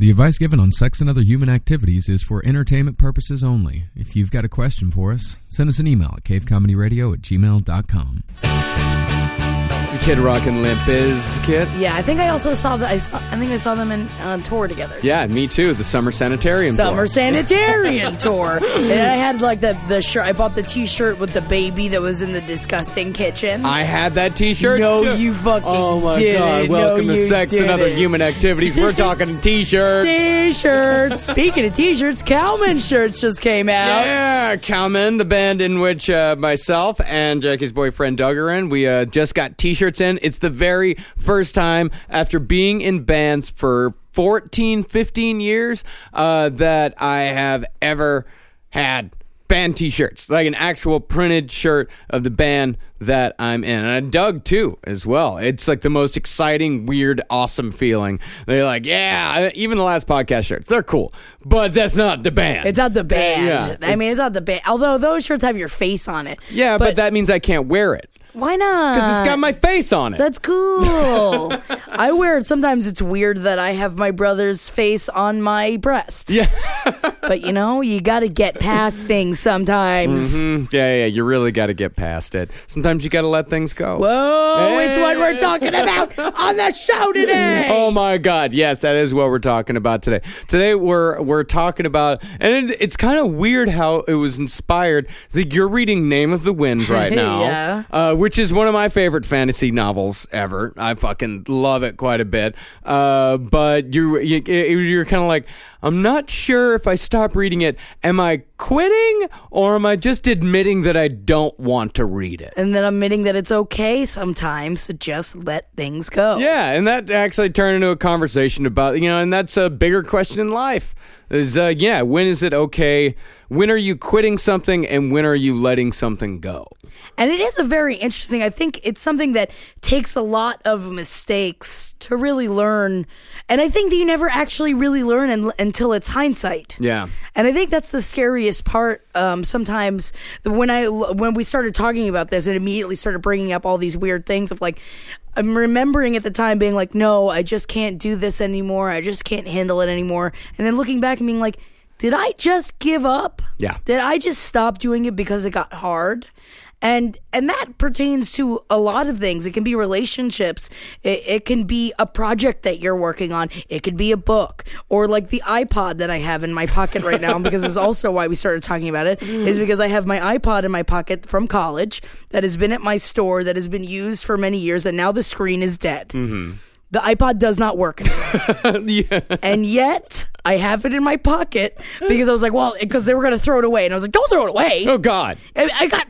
The advice given on sex and other human activities is for entertainment purposes only. If you've got a question for us, send us an email at cavecomedyradio at gmail.com. Kid Rock and Limp Bizkit. Yeah, I think I also saw that. I, saw, I think I saw them in on tour together. Yeah, me too. The Summer Sanitarium. Summer tour. Sanitarium tour. And I had like the the shirt. I bought the T-shirt with the baby that was in the disgusting kitchen. I had that T-shirt. No, too. you fucking Oh my didn't. god! No, Welcome to you Sex and Other. Human Activities. We're talking T-shirts. T-shirts. Speaking of T-shirts, Cowman shirts just came out. Yeah, Cowman, the band in which uh, myself and Jackie's boyfriend Doug are in. We uh, just got T-shirts It's the very first time after being in bands for 14, 15 years uh, that I have ever had band T-shirts, like an actual printed shirt of the band that I'm in, and Doug too as well. It's like the most exciting, weird, awesome feeling. They're like, yeah, even the last podcast shirts, they're cool, but that's not the band. It's not the band. Yeah. I mean, it's not the band. Although those shirts have your face on it. Yeah, but, that means I can't wear it why not? because it's got my face on it. That's cool. I wear it. Sometimes it's weird that I have my brother's face on my breast. yeah, But you know, you got to get past things sometimes. Mm, yeah, yeah. You really got to get past it. Sometimes you got to let things go. Whoa, it's what we're talking about on the show today. Oh my God! Yes, that is what we're talking about today. Today we're we're talking about, and it, it's kind of weird how it was inspired. Like you're reading Name of the Wind right now, Yeah. uh, which is one of my favorite fantasy novels ever. I fucking love it quite a bit. Uh, but you, you you're kind of like, I'm not sure if I stop reading it, am I quitting or am I just admitting that I don't want to read it? And then admitting that it's okay sometimes to just let things go. Yeah, and that actually turned into a conversation about you know, and that's a bigger question in life. Is uh, yeah, when is it okay? When are you quitting something, and when are you letting something go? And it is a very interesting. I think it's something that takes a lot of mistakes to really learn. And I think that you never actually really learn un- until it's hindsight. Yeah. And I think that's the scariest part. Um, sometimes when I when we started talking about this, it immediately started bringing up all these weird things of like. I'm remembering at the time being like, no, I just can't do this anymore. I just can't handle it anymore. And then looking back and being like, did I just give up? Yeah. Did I just stop doing it because it got hard? And and that pertains to a lot of things. It can be relationships. It, it can be a project that you're working on. It could be a book or like the iPod that I have in my pocket right now. because it's also why we started talking about it. Mm. Is because I have my iPod in my pocket from college that has been at my store that has been used for many years, and now the screen is dead. Mm-hmm. The iPod does not work anymore. yeah. And yet, I have it in my pocket because I was like, well, because they were going to throw it away. And I was like, don't throw it away. Oh God. I, I got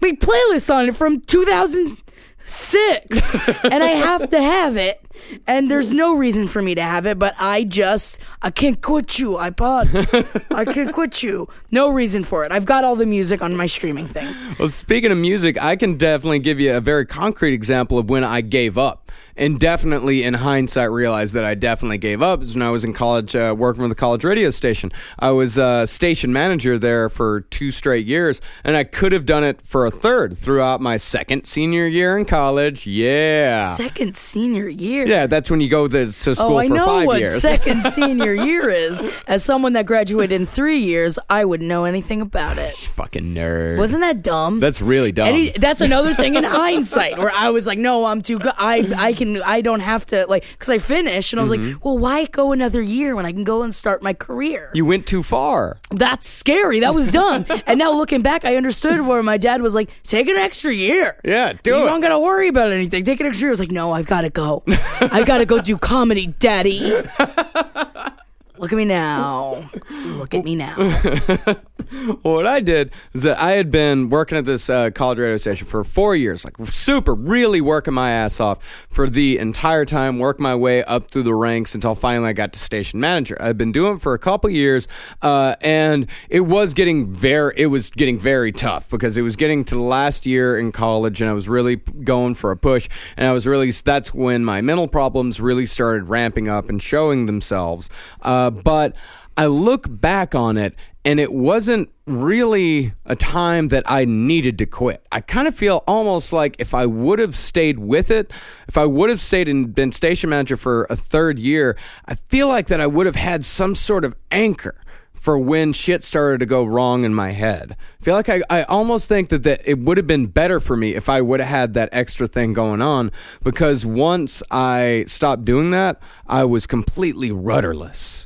my playlist on it from 2006 and I have to have it. And there's no reason for me to have it, but I just, I can't quit you, iPod. I can't quit you. No reason for it. I've got all the music on my streaming thing. Well, speaking of music, I can definitely give you a very concrete example of when I gave up. And definitely in hindsight, realized that I definitely gave up when I was in college uh, working for the college radio station. I was uh, station manager there for two straight years, and I could have done it for a third throughout my second senior year in college. Yeah. Second senior year. Yeah, that's when you go to, to school Oh, I for know five what years. second senior year is. As someone that graduated in three years, I wouldn't know anything about it. Fucking nerd. Wasn't that dumb? That's really dumb. He, that's another thing in hindsight where I was like, no, I'm too good. I I can I don't have to like because I finished and I was like, well, why go another year when I can go and start my career? Mm-hmm. you went too far. That's scary. That was dumb. and now looking back, I understood where my dad was like, take an extra year. Yeah, do you it. don't gotta worry about anything. Take an extra year. I was like, no, I've gotta go. I gotta go do comedy, daddy. Look at me now. Look at me now. What I did is that I had been working at this uh, college radio station for four years, like super, really working my ass off for the entire time, work my way up through the ranks until finally I got to station manager. I've been doing it for a couple years, uh, and it was getting very, it was getting very tough because it was getting to the last year in college, and I was really going for a push, and I was really, that's when my mental problems really started ramping up and showing themselves. Uh, Uh, but I look back on it and it wasn't really a time that I needed to quit. I kind of feel almost like if I would have stayed with it, if I would have stayed and been station manager for a third year, I feel like that I would have had some sort of anchor for when shit started to go wrong in my head. I feel like I, I almost think that, that it would have been better for me if I would have had that extra thing going on because once I stopped doing that, I was completely rudderless.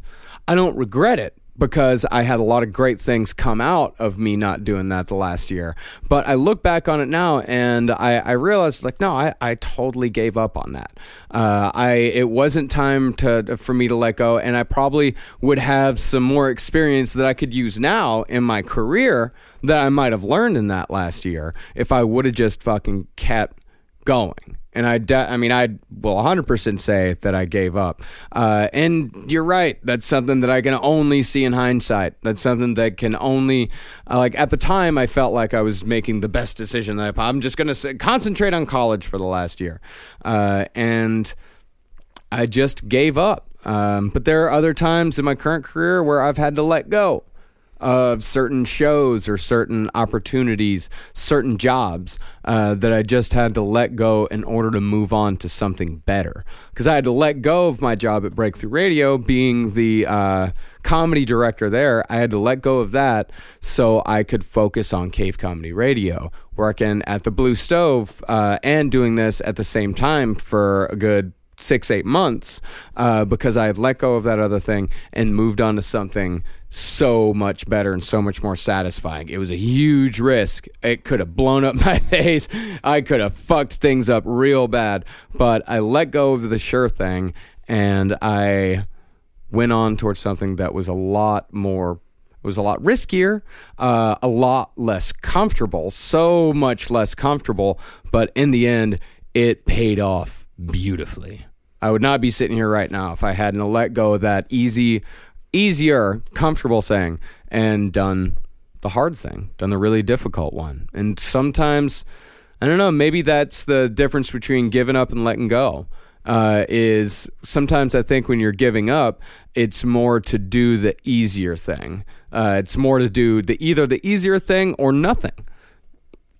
I don't regret it because I had a lot of great things come out of me not doing that the last year. But I look back on it now and I, I realized like, no, I, I totally gave up on that. Uh, I it wasn't time to for me to let go, and I probably would have some more experience that I could use now in my career that I might have learned in that last year if I would have just fucking kept going and I, de- I mean, I will 100% say that I gave up. Uh, and you're right. That's something that I can only see in hindsight. That's something that can only, uh, like, at the time, I felt like I was making the best decision that I, I'm just going to concentrate on college for the last year. Uh, and I just gave up. Um, but there are other times in my current career where I've had to let go of certain shows or certain opportunities, certain jobs uh, that I just had to let go in order to move on to something better. Because I had to let go of my job at Breakthrough Radio, being the uh, comedy director there. I had to let go of that so I could focus on Cave Comedy Radio, working at the Blue Stove uh, and doing this at the same time for a good six, eight months uh, because I had let go of that other thing and moved on to something so much better and so much more satisfying. It was a huge risk. It could have blown up my face. I could have fucked things up real bad, but I let go of the sure thing and I went on towards something that was a lot more it was a lot riskier, uh, a lot less comfortable, so much less comfortable, but in the end, it paid off beautifully. I would not be sitting here right now if I hadn't let go of that easy, easier, comfortable thing and done the hard thing, done the really difficult one. And sometimes, I don't know, maybe that's the difference between giving up and letting go. Uh, is sometimes I think when you're giving up, it's more to do the easier thing. Uh, it's more to do the either the easier thing or nothing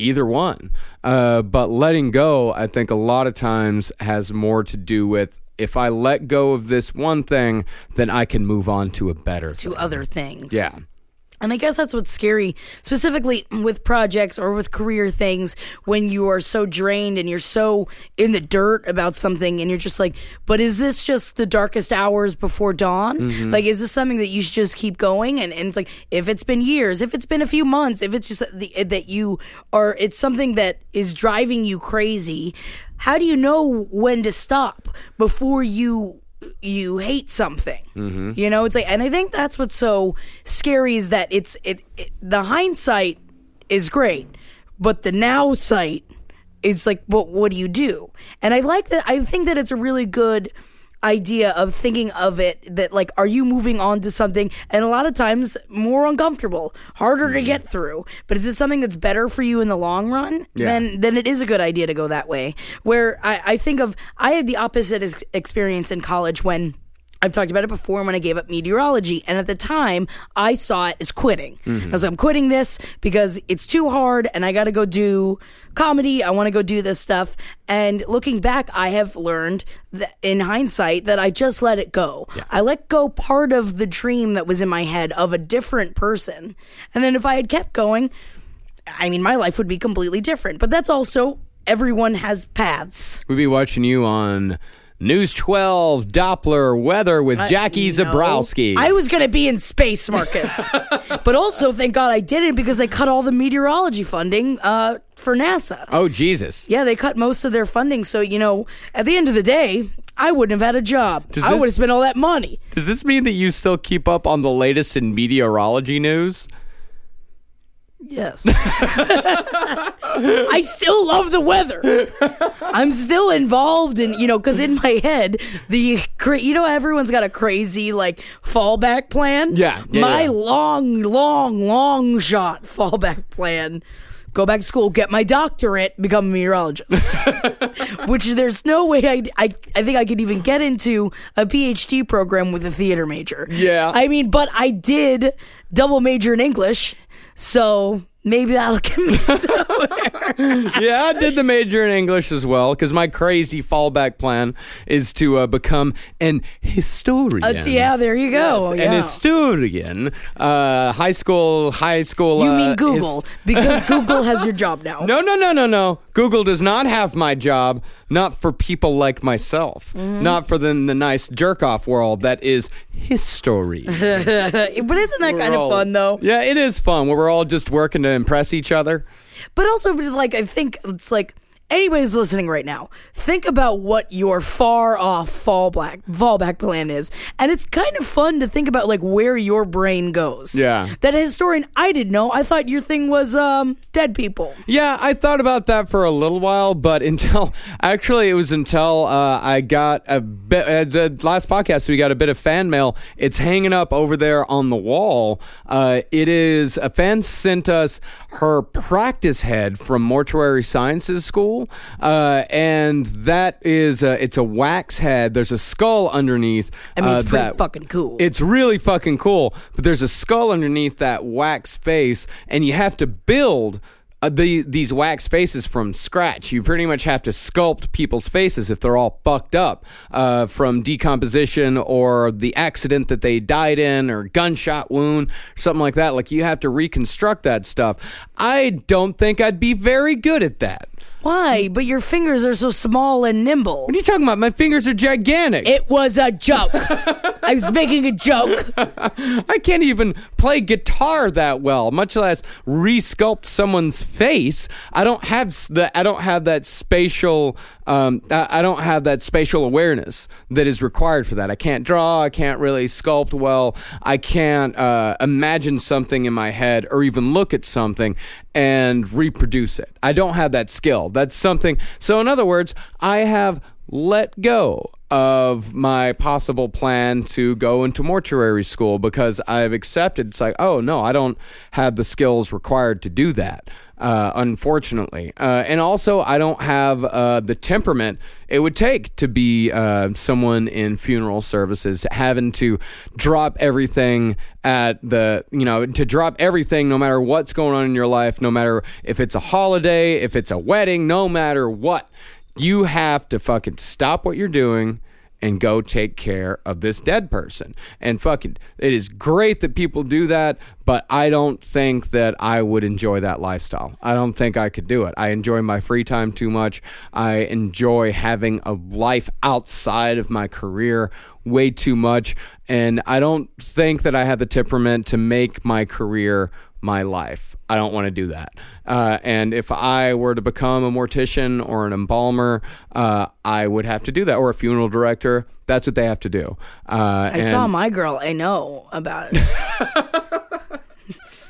either one. Uh, but letting go, I think a lot of times has more to do with if I let go of this one thing, then I can move on to a better to thing. other things. Yeah. And I guess that's what's scary, specifically with projects or with career things, when you are so drained and you're so in the dirt about something and you're just like, but is this just the darkest hours before dawn? Mm-hmm. Like, is this something that you should just keep going? And, and it's like, if it's been years, if it's been a few months, if it's just the, that you are, it's something that is driving you crazy, how do you know when to stop before you you hate something. Mm-hmm. You know, it's like, and I think that's what's so scary is that it's it, it the hindsight is great, but the now sight is like, what what do you do? And I like that. I think that it's a really good idea of thinking of it that like are you moving on to something? And a lot of times more uncomfortable harder to get mm. through. But is it something that's better for you in the long run? Yeah. then then it is a good idea to go that way. Where i, I think of i had the opposite experience in college when I've talked about it before when I gave up meteorology. And at the time, I saw it as quitting. I was like, I'm quitting this because it's too hard and I got to go do comedy. I want to go do this stuff. And looking back, I have learned in hindsight that I just let it go. I let go part of the dream that was in my head of a different person. And then if I had kept going, I mean, my life would be completely different. But that's also everyone has paths. We'd be watching you on News 12 Doppler weather with Jackie No. Zebrowski. I was going to be in space, Marcus. but also, thank God I didn't because they cut all the meteorology funding uh, for NASA. oh, Jesus. Yeah, they cut most of their funding. So, you know, at the end of the day, I wouldn't have had a job. Does I this- would have spent all that money. Does this mean that you still keep up on the latest in meteorology news? Yes. I still love the weather. I'm still involved in, you know, because in my head, the, cra- you know, everyone's got a crazy, like, fallback plan. Yeah, yeah, my yeah. long, long, long shot fallback plan go back to school, get my doctorate, become a meteorologist. Which there's no way I, I, I think I could even get into a PhD program with a theater major. Yeah. I mean, but I did double major in English, so maybe that'll get me somewhere. yeah, I did the major in English as well because my crazy fallback plan is to uh, become an historian. Uh, yeah, there you go. Yes, yeah. An historian. Uh, high school, high school. you uh, mean Google his- because Google has your job now. no, no, no, no, no. Google does not have my job. Not for people like myself. Mm-hmm. Not for the, the nice jerk off world that is history. but isn't that kind We're of all- fun though? Yeah, it is fun where we're all just working to impress each other. But also, like, I think it's like anybody's listening right now. Think about what your far off fallback fallback plan is, and it's kind of fun to think about like where your brain goes. Yeah. that historian, I didn't know. I thought your thing was um dead people. Yeah, I thought about that for a little while, but until actually it was until uh, I got a bit. Uh, the last podcast we got a bit of fan mail. It's hanging up over there on the wall. Uh, it is a fan sent us her practice head from Mortuary Sciences School, uh, and that is uh, it's a wax head. There's a skull underneath. I mean, uh, it's pretty that- fucking cool. it's really fucking cool, but there's a skull underneath that wax face, and you have to build uh, the these wax faces from scratch. You pretty much have to sculpt people's faces if they're all fucked up uh, from decomposition or the accident that they died in or gunshot wound, or something like that. Like you have to reconstruct that stuff. I don't think I'd be very good at that. Why? But your fingers are so small and nimble. What are you talking about? My fingers are gigantic. It was a joke. I was making a joke. I can't even play guitar that well, much less resculpt someone's face. I don't have the I don't have that spatial um, I I don't have that spatial awareness that is required for that. I can't draw. I can't really sculpt well. I can't uh, imagine something in my head or even look at something and reproduce it. I don't have that skill. That's something. So in other words, I have let go of my possible plan to go into mortuary school because I've accepted it's like, oh no, I don't have the skills required to do that. Uh, unfortunately, uh, and also I don't have uh, the temperament it would take to be uh, someone in funeral services, having to drop everything at the, you know, to drop everything no matter what's going on in your life, no matter if it's a holiday, if it's a wedding, no matter what you have to fucking stop what you're doing and go take care of this dead person. And fucking, it is great that people do that, but I don't think that I would enjoy that lifestyle. I don't think I could do it. I enjoy my free time too much. I enjoy having a life outside of my career way too much. And I don't think that I have the temperament to make my career my life. I don't want to do that. Uh, and if I were to become a mortician or an embalmer, uh, I would have to do that. Or a funeral director. That's what they have to do. Uh, I saw my girl. I know about it.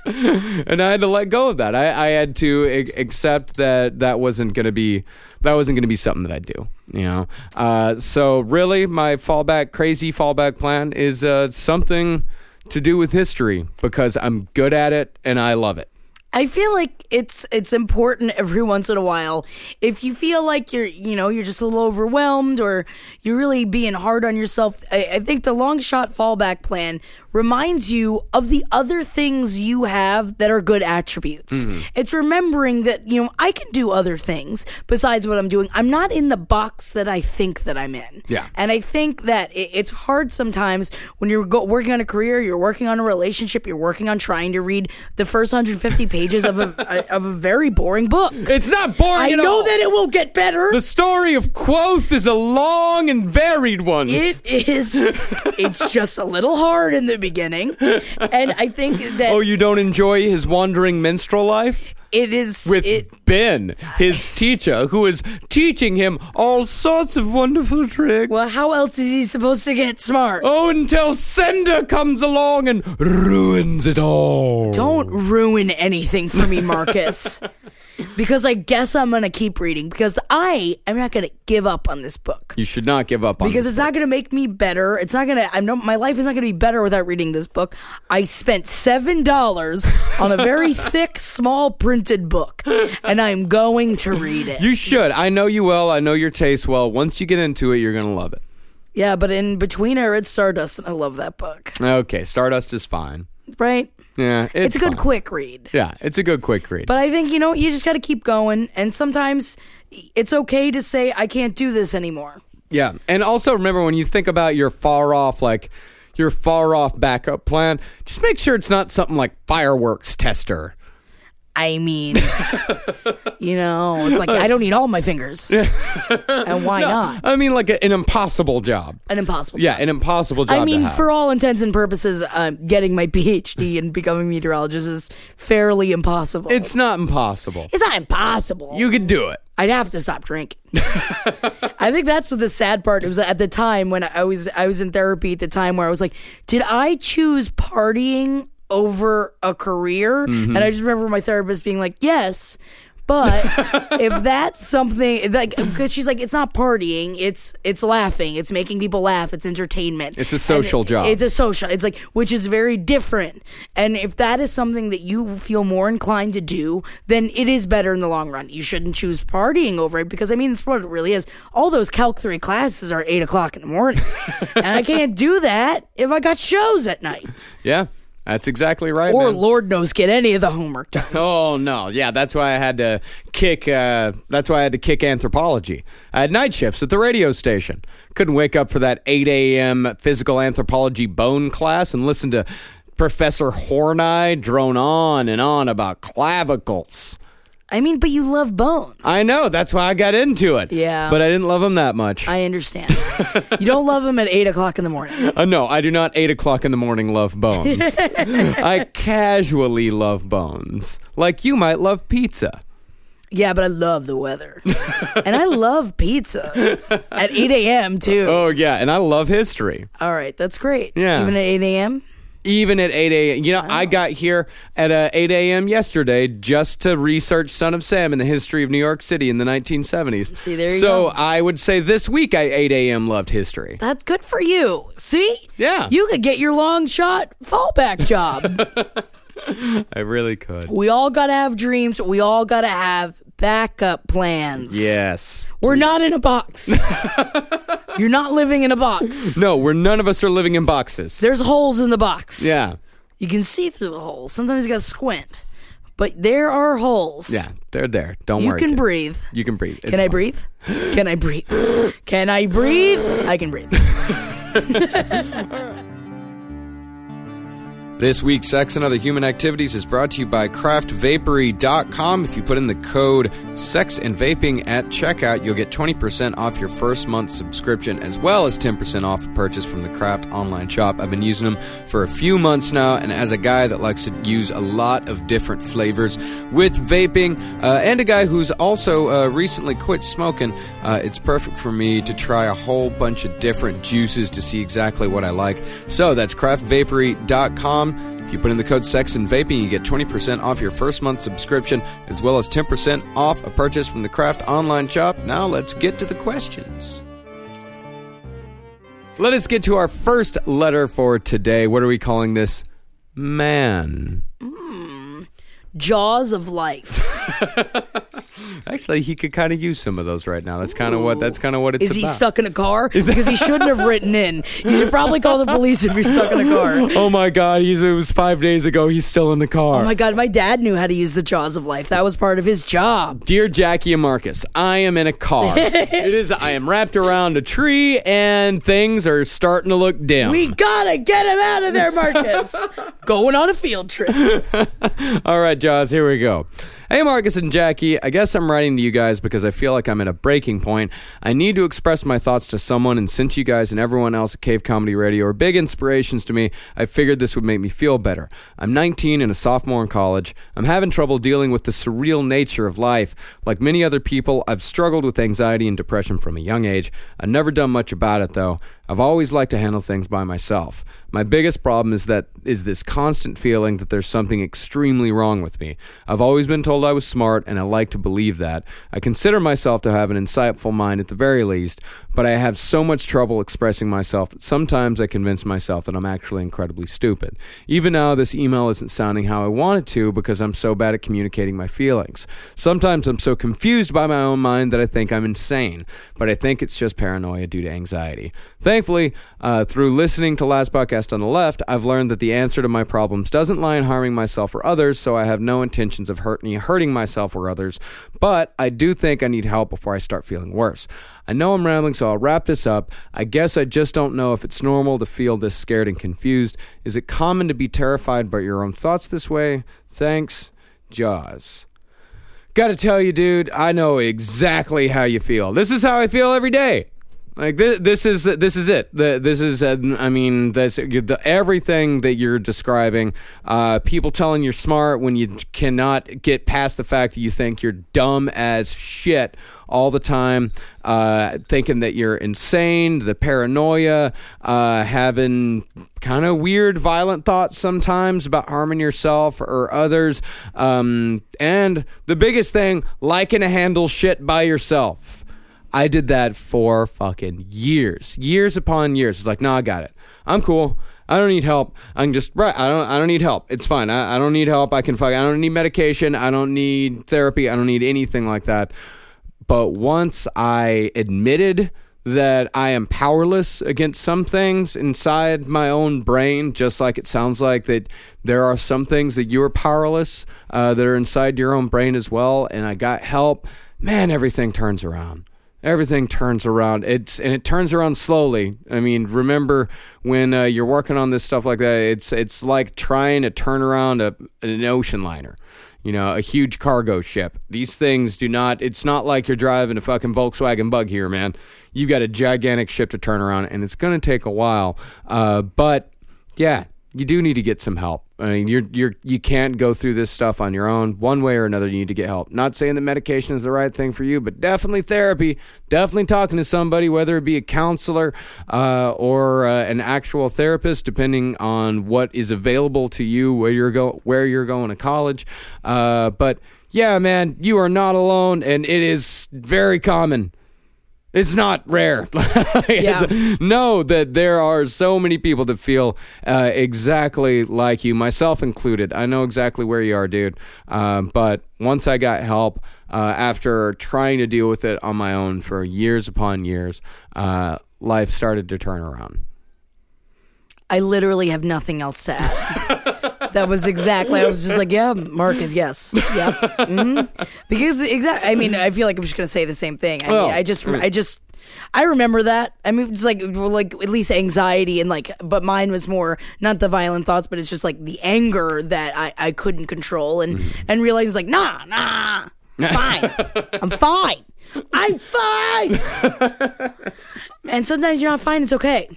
and I had to let go of that. I, I had to a- accept that that wasn't going to be that wasn't going to be something that I'd do. You know. Uh, so really, my fallback, crazy fallback plan is uh, something to do with history because I'm good at it and I love it. I feel like it's it's important every once in a while. If you feel like you're you know you're just a little overwhelmed or you're really being hard on yourself, I, I think the long shot fallback plan reminds you of the other things you have that are good attributes. Mm-hmm. It's remembering that you know I can do other things besides what I'm doing. I'm not in the box that I think that I'm in. Yeah. And I think that it, it's hard sometimes when you're go, working on a career, you're working on a relationship, you're working on trying to read the first 150 pages of a of a very boring book. It's not boring I know all. that it will get better. the story of Kvothe is a long and varied one. it is. It's just a little hard in the beginning, and I think that oh, you don't enjoy his wandering minstrel life? it is. with it, Ben, his teacher, who is teaching him all sorts of wonderful tricks. well, how else is he supposed to get smart? Oh, until Cinder comes along and ruins it all. Don't ruin anything for me, Marcus. because I guess I'm gonna keep reading because I am not gonna give up on this book You should not give up on because this it's not going to make me better. It's not going to. I'm no. My life is not going to be better without reading this book. I spent seven dollars on a very thick, small printed book, and I'm going to read it. You should. I know you well. I know your taste well. Once you get into it, you're going to love it. yeah, but in between, I read Stardust, and I love that book. Okay, Stardust is fine. Right? Yeah, it's, It's, a good fine. quick read. Yeah, it's a good quick read. But I think you know you just got to keep going, and sometimes it's okay to say I can't do this anymore. yeah, and also remember when you think about your far off, like your far off backup plan, just make sure it's not something like fireworks tester. I mean, you know, it's like I don't need all my fingers, and why not? I mean, like a, an impossible job. An impossible. Yeah, an impossible job. I mean, for all intents and purposes, um, getting my PhD and becoming a meteorologist is fairly impossible. it's not impossible. it's not impossible. You could do it. I'd have to stop drinking. I think that's what the sad part. It was at the time when I was I was in therapy at the time where I was like, did I choose partying over a career? Mm-hmm. And I just remember my therapist being like, yes. But if that's something like, because she's like, it's not partying, it's it's laughing, it's making people laugh, it's entertainment. It's a social job. It's a social. It's like which is very different. And if that is something that you feel more inclined to do, then it is better in the long run. You shouldn't choose partying over it because I mean, it's what it really is. All those Calc three classes are eight o'clock in the morning, and I can't do that if I got shows at night Yeah, that's exactly right. or man. Lord knows get any of the homework done. Oh no, yeah, that's why I had to kick. Uh, that's why I had to kick anthropology. I had night shifts at the radio station. Couldn't wake up for that 8 a.m. physical anthropology bone class and listen to Professor Horneye drone on and on about clavicles. I mean, but you love bones. I know that's why I got into it. Yeah. but I didn't love them that much. I understand. you don't love them at eight o'clock in the morning. Uh, no, I do not eight o'clock in the morning love bones. I casually love bones, like you might love pizza. Yeah, but I love the weather, and I love pizza at eight a.m. too. Oh yeah, and I love history. All right, that's great. Yeah. even at eight a.m. even at 8 a.m. You know, I got here at uh, 8 a.m. yesterday just to research Son of Sam and the history of New York City in the 1970s. See, there you so go. I would say this week I 8 a.m. loved history. That's good for you. See? Yeah. You could get your long shot fallback job. I really could. we all got to have dreams. We all got to have backup plans. Yes. We're not in a box. You're not living in a box. No, we're none of us are living in boxes. There's holes in the box. Yeah. You can see through the holes. Sometimes you got to squint. But there are holes. Yeah, they're there. Don't You worry. You can kid. breathe. You can breathe. It's Can I fine. breathe? Can I breathe? Can I breathe? I can breathe. This week's Sex and Other Human Activities is brought to you by craftvapory.com. If you put in the code sex and vaping at checkout, you'll get 20% off your first month subscription as well as 10% off a purchase from the Craft online shop. I've been using them for a few months now, and as a guy that likes to use a lot of different flavors with vaping, uh, and a guy who's also uh, recently quit smoking, uh, it's perfect for me to try a whole bunch of different juices to see exactly what I like. So that's craftvapory.com. If you put in the code sex and vaping, you get 20% off your first month subscription as well as 10% off a purchase from the Craft online shop. Now let's get to the questions. Let us get to our first letter for today. What are we calling this? Man. Hmm. Jaws of life. Actually, he could kind of use some of those right now. That's kind of what that's kind of what it's Is he about. stuck in a car? Because he shouldn't have written in. You should probably call the police if you're stuck in a car. Oh my god, he's it was 5 days ago. He's still in the car. Oh my god, my dad knew how to use the jaws of life. That was part of his job. Dear Jackie and Marcus, I am in a car. it is I am wrapped around a tree and things are starting to look dim. We gotta get him out of there, Marcus. Going on a field trip. All right, Jaws, here we go. Hey, Marcus and Jackie, I guess I'm writing to you guys because I feel like I'm at a breaking point. I need to express my thoughts to someone, and since you guys and everyone else at Cave Comedy Radio are big inspirations to me, I figured this would make me feel better. I'm 19 and a sophomore in college. I'm having trouble dealing with the surreal nature of life. Like many other people, I've struggled with anxiety and depression from a young age. I've never done much about it, though. I've always liked to handle things by myself. My biggest problem is that is this constant feeling that there's something extremely wrong with me. I've always been told I was smart and I like to believe that. I consider myself to have an insightful mind at the very least, but I have so much trouble expressing myself that sometimes I convince myself that I'm actually incredibly stupid. Even now this email isn't sounding how I want it to because I'm so bad at communicating my feelings. Sometimes I'm so confused by my own mind that I think I'm insane, but I think it's just paranoia due to anxiety. Thankfully, uh, through listening to last podcast on the left, I've learned that the answer to my problems doesn't lie in harming myself or others, so I have no intentions of hurting, hurting myself or others, but I do think I need help before I start feeling worse. I know I'm rambling, so I'll wrap this up. I guess I just don't know if it's normal to feel this scared and confused. Is it common to be terrified by your own thoughts this way? Thanks, Jaws. Gotta tell you, dude, I know exactly how you feel. This is how I feel every day. Like this, this is this is it. The, this is, uh, I mean, that's the, everything that you're describing. Uh, people telling you're smart when you cannot get past the fact that you think you're dumb as shit all the time, uh, thinking that you're insane, the paranoia, uh, having kind of weird, violent thoughts sometimes about harming yourself or others, um, and the biggest thing, liking to handle shit by yourself. I did that for fucking years, years upon years. It's like, no, I got it. I'm cool. I don't need help. I'm just right. I don't. I don't need help. It's fine. I, I don't need help. I can fuck. I don't need medication. I don't need therapy. I don't need anything like that. But once I admitted that I am powerless against some things inside my own brain, just like it sounds like that there are some things that you are powerless uh, that are inside your own brain as well. And I got help. Man, everything turns around everything turns around. It's and it turns around slowly. I mean remember when uh, you're working on this stuff like that it's it's like trying to turn around a, an ocean liner you know a huge cargo ship. These things do not it's not like you're driving a fucking volkswagen bug here man. You've got a gigantic ship to turn around and it's going to take a while uh, but yeah you do need to get some help. I mean, you're you're you can't go through this stuff on your own. One way or another, you need to get help. Not saying that medication is the right thing for you, but definitely therapy. Definitely talking to somebody, whether it be a counselor uh, or uh, an actual therapist, depending on what is available to you, where you're go where you're going to college. Uh, but yeah, man, you are not alone, and it is very common it's not rare. yeah. know that there are so many people that feel uh, exactly like you, myself included. I know exactly where you are, dude. Uh, but once I got help, uh, after trying to deal with it on my own for years upon years, uh, life started to turn around. I literally have nothing else to add. that was exactly. I was just like, yeah, Mark is yes, yeah, mm-hmm. because exactly. I mean, I feel like I'm just gonna say the same thing. I Well, mean, I just, I just, I remember that. I mean, it's like, like at least anxiety and like, but mine was more not the violent thoughts, but it's just like the anger that I, I couldn't control and and realizing like, nah, nah, fine, I'm fine, I'm fine. and sometimes you're not fine. It's okay.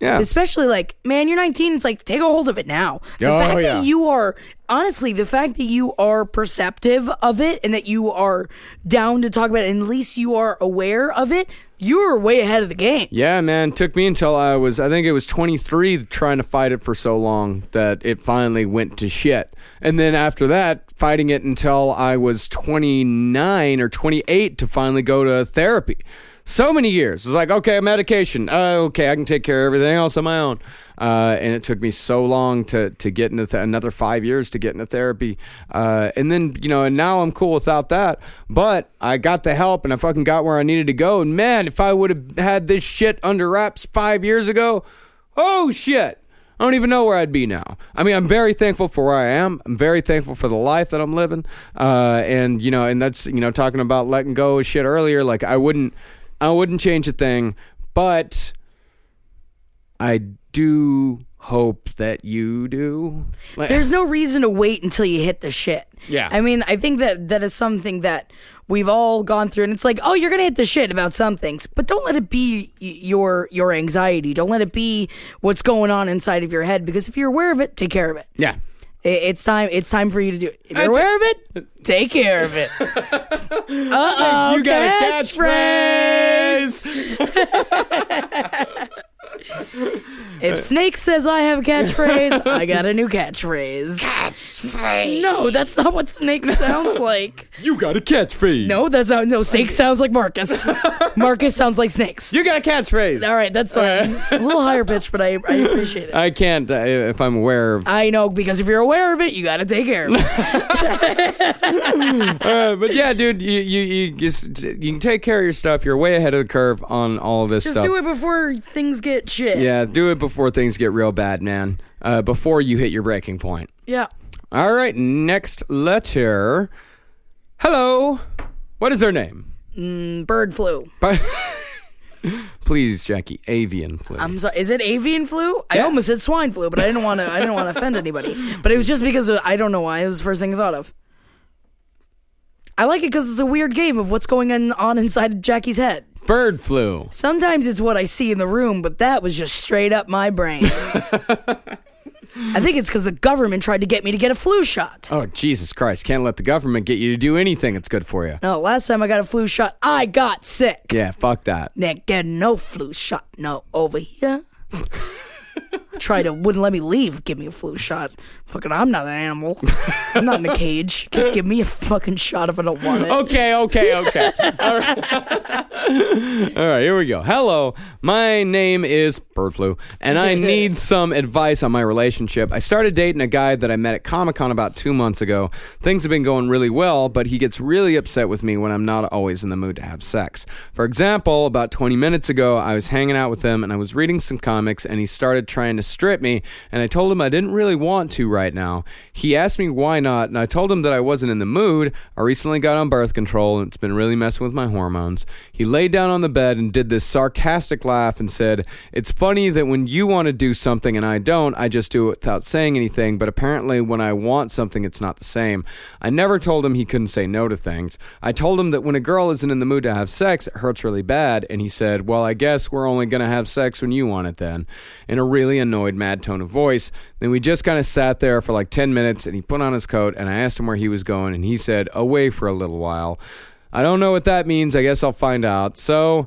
Yeah. Especially like, man, you're 19. It's like, take a hold of it now. The Oh, fact yeah. that you are, honestly, the fact that you are perceptive of it and that you are down to talk about it, and at least you are aware of it, you're way ahead of the game. Yeah, man. Took me until I was, I think it was 23, trying to fight it for so long that it finally went to shit. And then after that, fighting it until I was 29 or 28 to finally go to therapy. So many years. It's like, okay, medication. Uh, okay, I can take care of everything else on my own. Uh, and it took me so long to to get into th- another five years to get into therapy. Uh, and then you know, and now I'm cool without that. But I got the help, and I fucking got where I needed to go. And man, if I would have had this shit under wraps five years ago, oh shit. I don't even know where I'd be now. I mean, I'm very thankful for where I am. I'm very thankful for the life that I'm living. Uh, and you know, and that's you know, talking about letting go of shit earlier. Like I wouldn't, I wouldn't change a thing, but I do hope that you do. Like, There's no reason to wait until you hit the shit. Yeah. I mean, I think that that is something that we've all gone through and it's like, "Oh, you're going to hit the shit about some things, but don't let it be your your anxiety. Don't let it be what's going on inside of your head because if you're aware of it, take care of it. yeah. It's time. It's time for you to do it. If you're aware of it, take care of it. Uh oh, you got a catchphrase. If Snake says I have a catchphrase, I got a new catchphrase. Catchphrase. No, that's not what Snake sounds like. You got a catchphrase. No, that's not. No, Snake sounds like Marcus. Marcus sounds like Snakes. You got a catchphrase. All right, that's fine. a little higher pitch, but I, I appreciate it. I can't uh, if I'm aware of. I know because if you're aware of it, you got to take care of it. Uh, but yeah, dude, you, you you just you can take care of your stuff. You're way ahead of the curve on all of this stuff. Just stuff. do it before things get shit. Yeah, do it before things get real bad, man. Uh, before you hit your breaking point. Yeah. All right, next letter. Hello. What is her name? Bird flu. Please, Jackie. Avian flu. I'm sorry. Is it avian flu? I Yeah. almost said swine flu, but I didn't want to. I didn't want to offend anybody. But it was just because of, I don't know why. It was the first thing I thought of. I like it because it's a weird game of what's going on, on inside Jackie's head. Bird flu. Sometimes it's what I see in the room, but that was just straight up my brain. I think it's because the government tried to get me to get a flu shot. Oh, Jesus Christ. Can't let the government get you to do anything that's good for you. No, last time I got a flu shot, I got sick. Yeah, fuck that. Didn't get no flu shot. No, over here. Tried to wouldn't let me leave. Give me a flu shot. Fucking, I'm not an animal. I'm not in a cage. Can't give me a fucking shot if I don't want it. Okay, okay, okay. All right. All right, here we go. Hello, my name is Bird Flu, and I need some advice on my relationship. I started dating a guy that I met at Comic Con about two months ago. Things have been going really well, but he gets really upset with me when I'm not always in the mood to have sex. For example, about 20 minutes ago, I was hanging out with him and I was reading some comics, and he started trying to strip me, and I told him I didn't really want to right now. He asked me why not, and I told him that I wasn't in the mood. I recently got on birth control, and it's been really messing with my hormones. He laid down on the bed and did this sarcastic laugh and said, It's funny that when you want to do something and I don't, I just do it without saying anything, but apparently when I want something, it's not the same. I never told him he couldn't say no to things. I told him that when a girl isn't in the mood to have sex, it hurts really bad, and he said, Well, I guess we're only going to have sex when you want it then, in a really annoyed, mad tone of voice. Then we just kind of sat there for like 10 minutes, and he put on his coat, and I asked him where he was going, and he said, Away for a little while. I don't know what that means. I guess I'll find out. So.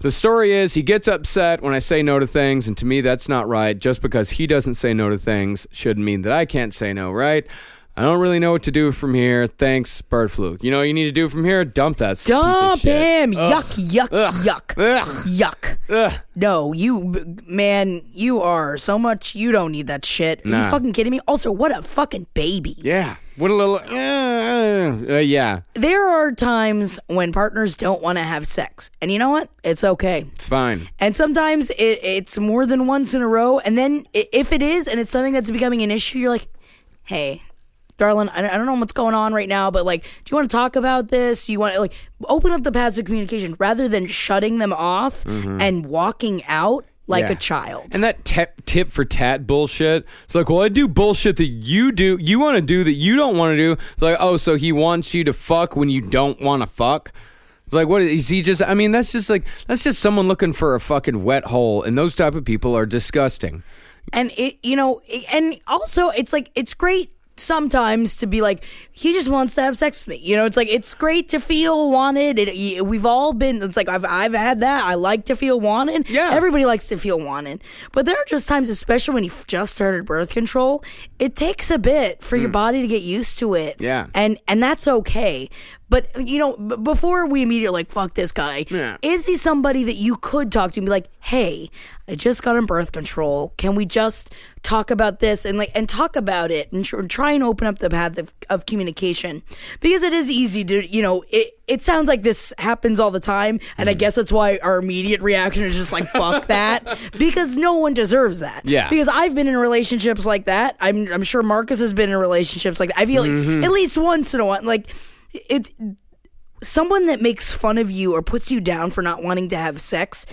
The story is he gets upset when I say no to things, and to me, that's not right. Just because he doesn't say no to things shouldn't mean that I can't say no, right? I don't really know what to do from here. Thanks, Bird Fluke. You know what you need to do from here? Dump that Dump shit. him. Yuck, yuck, yuck. Ugh. Yuck. Ugh. No, you, man, you are so much. You don't need that shit. Are Nah. you fucking kidding me? Also, what a fucking baby. Yeah. What a little. Uh, uh, uh, yeah. There are times when partners don't want to have sex. And you know what? It's okay. It's fine. And sometimes it, it's more than once in a row. And then i- if it is, and it's something that's becoming an issue, you're like, hey, darling, I I don't know what's going on right now, but like, do you want to talk about this? Do you want to like open up the passive communication rather than shutting them off and walking out like Mm-hmm. Yeah. a child? And that tep- tip for tat bullshit. It's like, well, I do bullshit that you do, you want to do that you don't want to do. It's like, oh, so he wants you to fuck when you don't want to fuck. It's like, what is he just? I mean, that's just like that's just someone looking for a fucking wet hole, and those type of people are disgusting. and it you know and also it's like it's great sometimes to be like he just wants to have sex with me. You know it's like it's great to feel wanted. It, we've all been it's like I've, I've had that. I like to feel wanted. Yeah. everybody likes to feel wanted. But there are just times especially when you just started birth control it takes a bit for your mm. body to get used to it. Yeah. and and that's okay but you know b- before we immediately like fuck this guy Yeah. is he somebody that you could talk to and be like hey i just got on birth control can we just talk about this and like and talk about it and tr- try and open up the path of, of communication because it is easy to you know it it sounds like this happens all the time and i Mm. guess that's why our immediate reaction is just like fuck that because no one deserves that Yeah. because i've been in relationships like that i'm i'm sure marcus has been in relationships like that i feel like Mm-hmm. at least once in a while like it someone that makes fun of you or puts you down for not wanting to have sex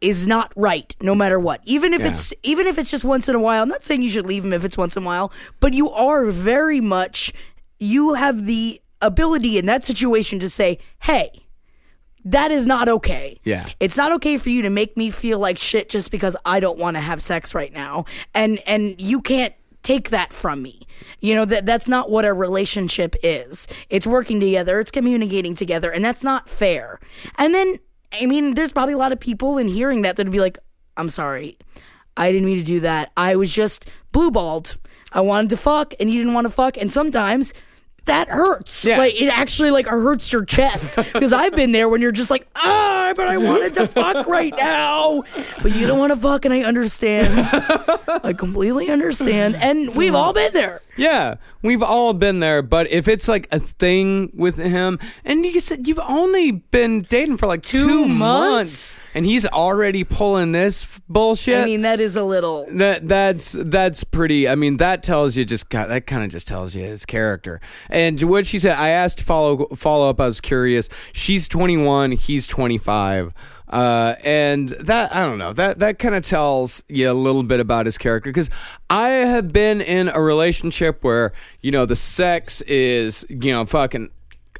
is not right no matter what even if Yeah. it's even if it's just once in a while i'm not saying you should leave him if it's once in a while but you are very much you have the ability in that situation to say hey that is not okay. Yeah. It's not okay for you to make me feel like shit just because I don't want to have sex right now. And and you can't take that from me. You know that that's not what a relationship is. It's working together, it's communicating together, and that's not fair. And then I mean, there's probably a lot of people in hearing that that'd be like, I'm sorry. I didn't mean to do that. I was just blue balled. I wanted to fuck and you didn't want to fuck. And sometimes that hurts. Yeah. Like it actually like hurts your chest. Because I've been there when you're just like, ah, but I wanted to fuck right now. But you don't want to fuck and I understand. I completely understand. And we've all been there. Yeah, we've all been there, but if it's like a thing with him, and you said you've only been dating for like two, Two months, months? and he's already pulling this bullshit. I mean, that is a little that that's that's pretty. I mean, that tells you just that kind of just tells you his character. And what she said, I asked follow follow up. I was curious. She's 21. He's 25. Uh, and that I don't know that that kind of tells you a little bit about his character because I have been in a relationship where you know the sex is you know fucking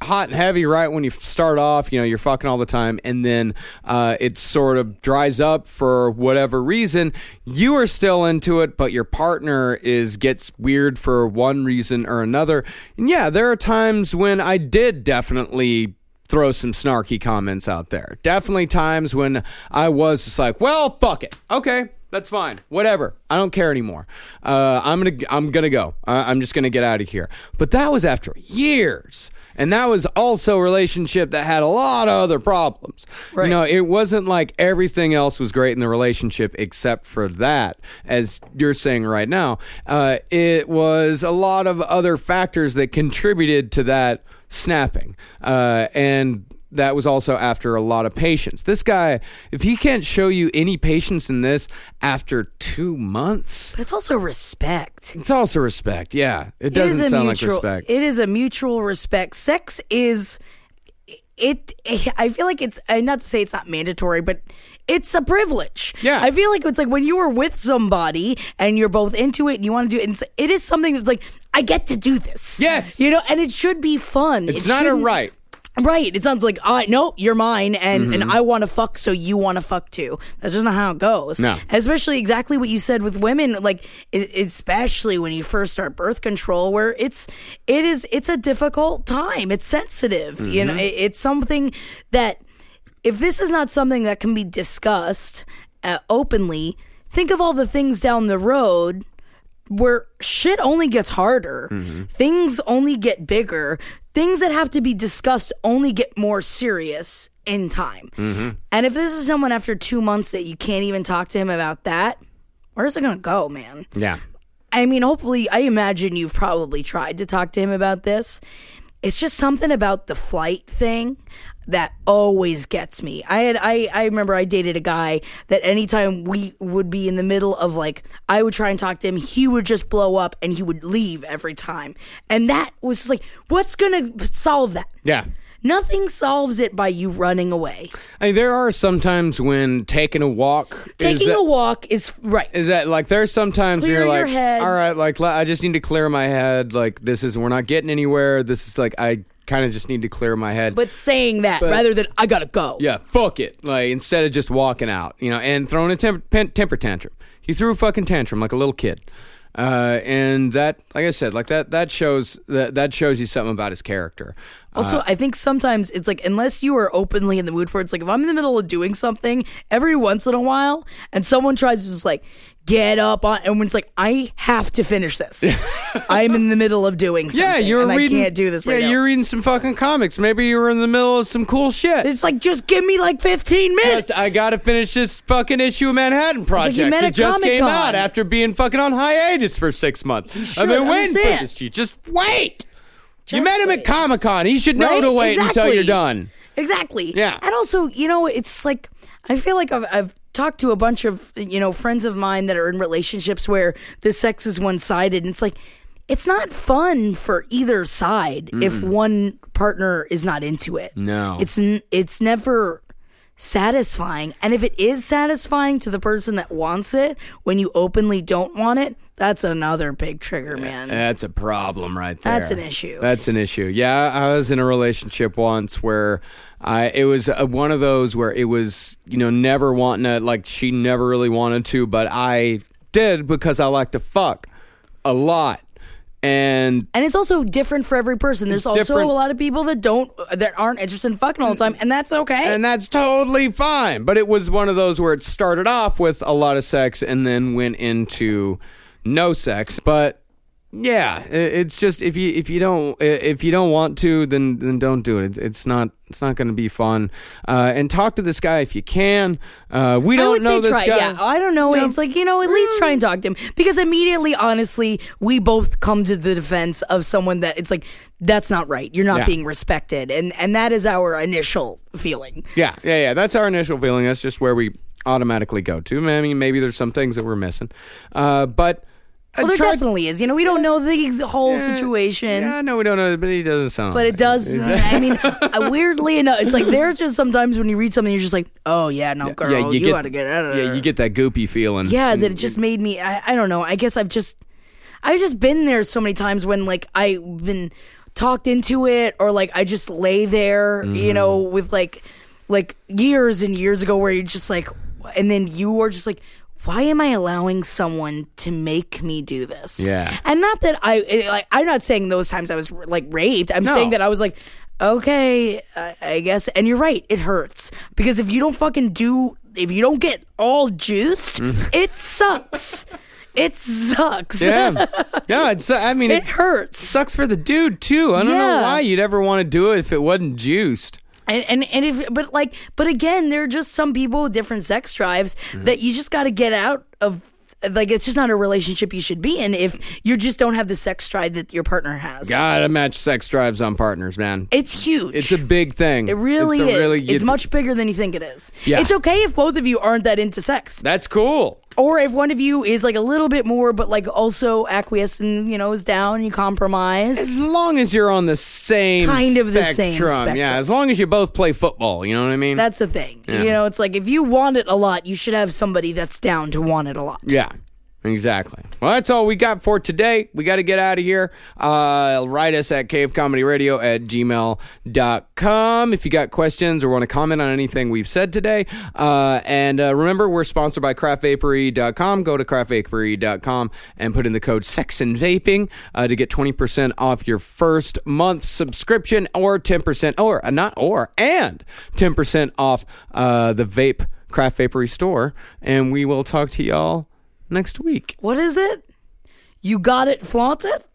hot and heavy right when you start off you know you're fucking all the time and then uh, it sort of dries up for whatever reason. You are still into it but your partner is gets weird for one reason or another. And yeah there are times when i did definitely throw some snarky comments out there. Definitely times when i was just like well fuck it. Okay that's fine. Whatever. I don't care anymore. Uh, I'm gonna. I'm gonna go. I, I'm just gonna get out of here. But that was after years, and that was also a relationship that had a lot of other problems. Right. You know, it wasn't like everything else was great in the relationship except for that, as you're saying right now. Uh, it was a lot of other factors that contributed to that snapping, uh, and that was also after a lot of patience. This guy, if he can't show you any patience in this after two months, but it's also respect. it's also respect. Yeah, it It doesn't is sound mutual, like respect. It is a mutual respect. Sex is it. I feel like it's not to say it's not mandatory, but it's a privilege. Yeah. I feel like it's like when you are with somebody and you're both into it and you want to do it. And it's- something that's like I get to do this. Yes. you know, and it should be fun. it's It not a right. Right. It sounds like, I no, you're mine, and, Mm-hmm. and I want to fuck, so you want to fuck too. That's just not how it goes. No. Especially exactly what you said with women, like especially when you first start birth control, where it's it is it's a difficult time. It's sensitive. You Mm-hmm. know, it, it's something that if this is not something that can be discussed uh, openly, think of all the things down the road where shit only gets harder. Things only get bigger. Things that have to be discussed only get more serious in time. Mm-hmm. And if this is someone after two months that you can't even talk to him about that, where's it gonna go, man? Yeah. I mean, hopefully, I imagine you've probably tried to talk to him about this. It's just something about the flight thing that always gets me. I had I I remember I dated a guy that anytime we would be in the middle of like I would try and talk to him, he would just blow up and he would leave every time. And that was just like what's going to solve that? Yeah. Nothing solves it by you running away. I mean, there are sometimes when taking a walk, Taking that- a walk is right. Is that like there's sometimes Clear you're like, your all right, like I just need to clear my head. Like this is we're not getting anywhere. This is like I kind of just need to clear my head. But saying that rather than I got to go. yeah, fuck it. Like instead of just walking out, you know, and throwing a temp- pen- temper tantrum. He threw a fucking tantrum like a little kid. Uh, and that, like I said, like that, that shows that that shows you something about his character. Also, Uh, I think sometimes it's like unless you are openly in the mood for it, it's like if I'm in the middle of doing something every once in a while and someone tries to just like get up on and when it's like I have to finish this. I'm in the middle of doing something. yeah, you're and reading. I can't do this Yeah, right you're reading some fucking comics. Maybe you were in the middle of some cool shit. It's like just give me like 15 minutes. Just, I gotta finish this fucking issue of Manhattan Project. you met it just came Comic-Con. out after being fucking on hiatus for six months. I've been waiting for this. G. Just wait. you met him at. Comic Con. He should know Right? to wait until you're done. Exactly. Yeah. And also, you know, it's like I feel like I've, I've talked to a bunch of you know friends of mine that are in relationships where the sex is one sided, and it's like it's not fun for either side if one partner is not into it. No. it's n- it's never satisfying and if it is satisfying to the person that wants it when you openly don't want it that's another big trigger man That's a problem right there. That's an issue. That's an issue. Yeah, I was in a relationship once where I it was uh one of those where it was you know never wanting to like she never really wanted to, but I did because I like to fuck a lot. and And it's also different for every person. There's also different. a lot of people that don't that aren't interested in fucking all the time, and that's okay. and that's totally fine. But it was one of those where it started off with a lot of sex and then went into no sex. But yeah, it's just if you if you don't if you don't want to, then then don't do it. It's, it's not it's not going to be fun. Uh, and talk to this guy if you can. Uh, we don't know this try. guy. Yeah, I don't know. Yeah. It's like you know, at least try and talk to him because immediately, honestly, we both come to the defense of someone that it's like that's not right. You're not Yeah. being respected, and and that is our initial feeling. Yeah, yeah, yeah. That's our initial feeling. That's just where we automatically go to. I mean, maybe there's some things that we're missing, uh, but. Well, there tried- definitely is. You know, we don't know the whole situation. Yeah, no, we don't know, but he doesn't sound. But like it does. I mean, uh, weirdly enough, it's like there's just sometimes when you read something, you're just like, "Oh yeah, no, girl, you, gotta get out of there." Yeah, you get that goopy feeling. Yeah, that it just made me. I, I don't know. I guess I've just, I've just been there so many times when like I've been talked into it, or like I just lay there, Mm-hmm. you know, with like, like years and years ago, where you're just like, and then you are just like. Why am I allowing someone to make me do this? Yeah. and not that I like. I'm not saying those times I was like raped. I'm No. saying that I was like, okay, I, I guess. And you're right, it hurts because if you don't fucking do, if you don't get all juiced, mm. it sucks. It sucks. yeah, yeah. It's. I mean, It it, hurts. sucks for the dude too. I don't know why you'd ever want to do it if it wasn't juiced. And, and and if but like but again, there are just some people with different sex drives Mm. that you just got to get out of. Like it's just not a relationship you should be in if you just don't have the sex drive that your partner has. Gotta match sex drives on partners, man. It's huge. It's a big thing. It really it's is. Really, it's much bigger than you think it is. Yeah. It's okay if both of you aren't that into sex. That's cool. Or if one of you is like a little bit more but like also acquiesce and you know is down you compromise As long as you're on the same Kind of the same spectrum. spectrum. Yeah, as long as you both play football, you know what I mean? that's the thing you know it's like if you want it a lot you should have somebody that's down to want it a lot Yeah. Exactly. Well, that's all we got for today. We got to get out of here. Uh, write us at cavecomedyradio at gmail.com if you got questions or want to comment on anything we've said today. Uh, and uh, remember, we're sponsored by craftvapory.com. Go to craftvapory.com and put in the code sex and vaping uh, to get 20% off your first month subscription or 10% or uh, not or and 10% off uh, the vape craft vapory store. And we will talk to y'all next week. what is it? You got it flaunt it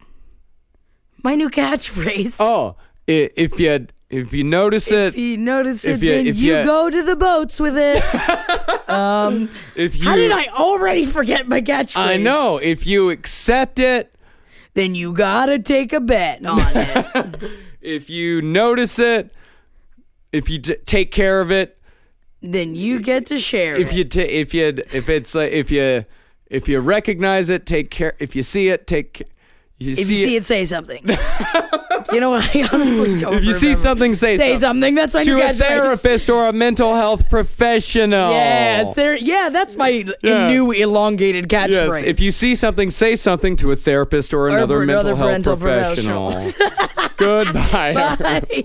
my new catchphrase. Oh, i- if you if you notice it, if you notice if it you- then if you you- go to the boats with it. Um, if you how did i already forget my catchphrase? I know. If you accept it, then you gotta take a bet on it. If you notice it, if you t- take care of it, then you get to share if it. you ta- if you if it's like if you if you recognize it, take care. If you see it, take. You if you see it, say something. you know what? I honestly don't. if you see something, say, say something. something. That's my to new a catchphrase. therapist or a mental health professional. Yes, there. Yeah, that's my Yeah. new elongated catchphrase. Yes, if you see something, say something to a therapist or another for mental another health parental professional. Goodbye. Bye.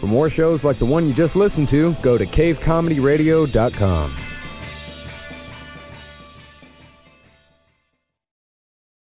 For more shows like the one you just listened to, go to cavecomedyradio.com.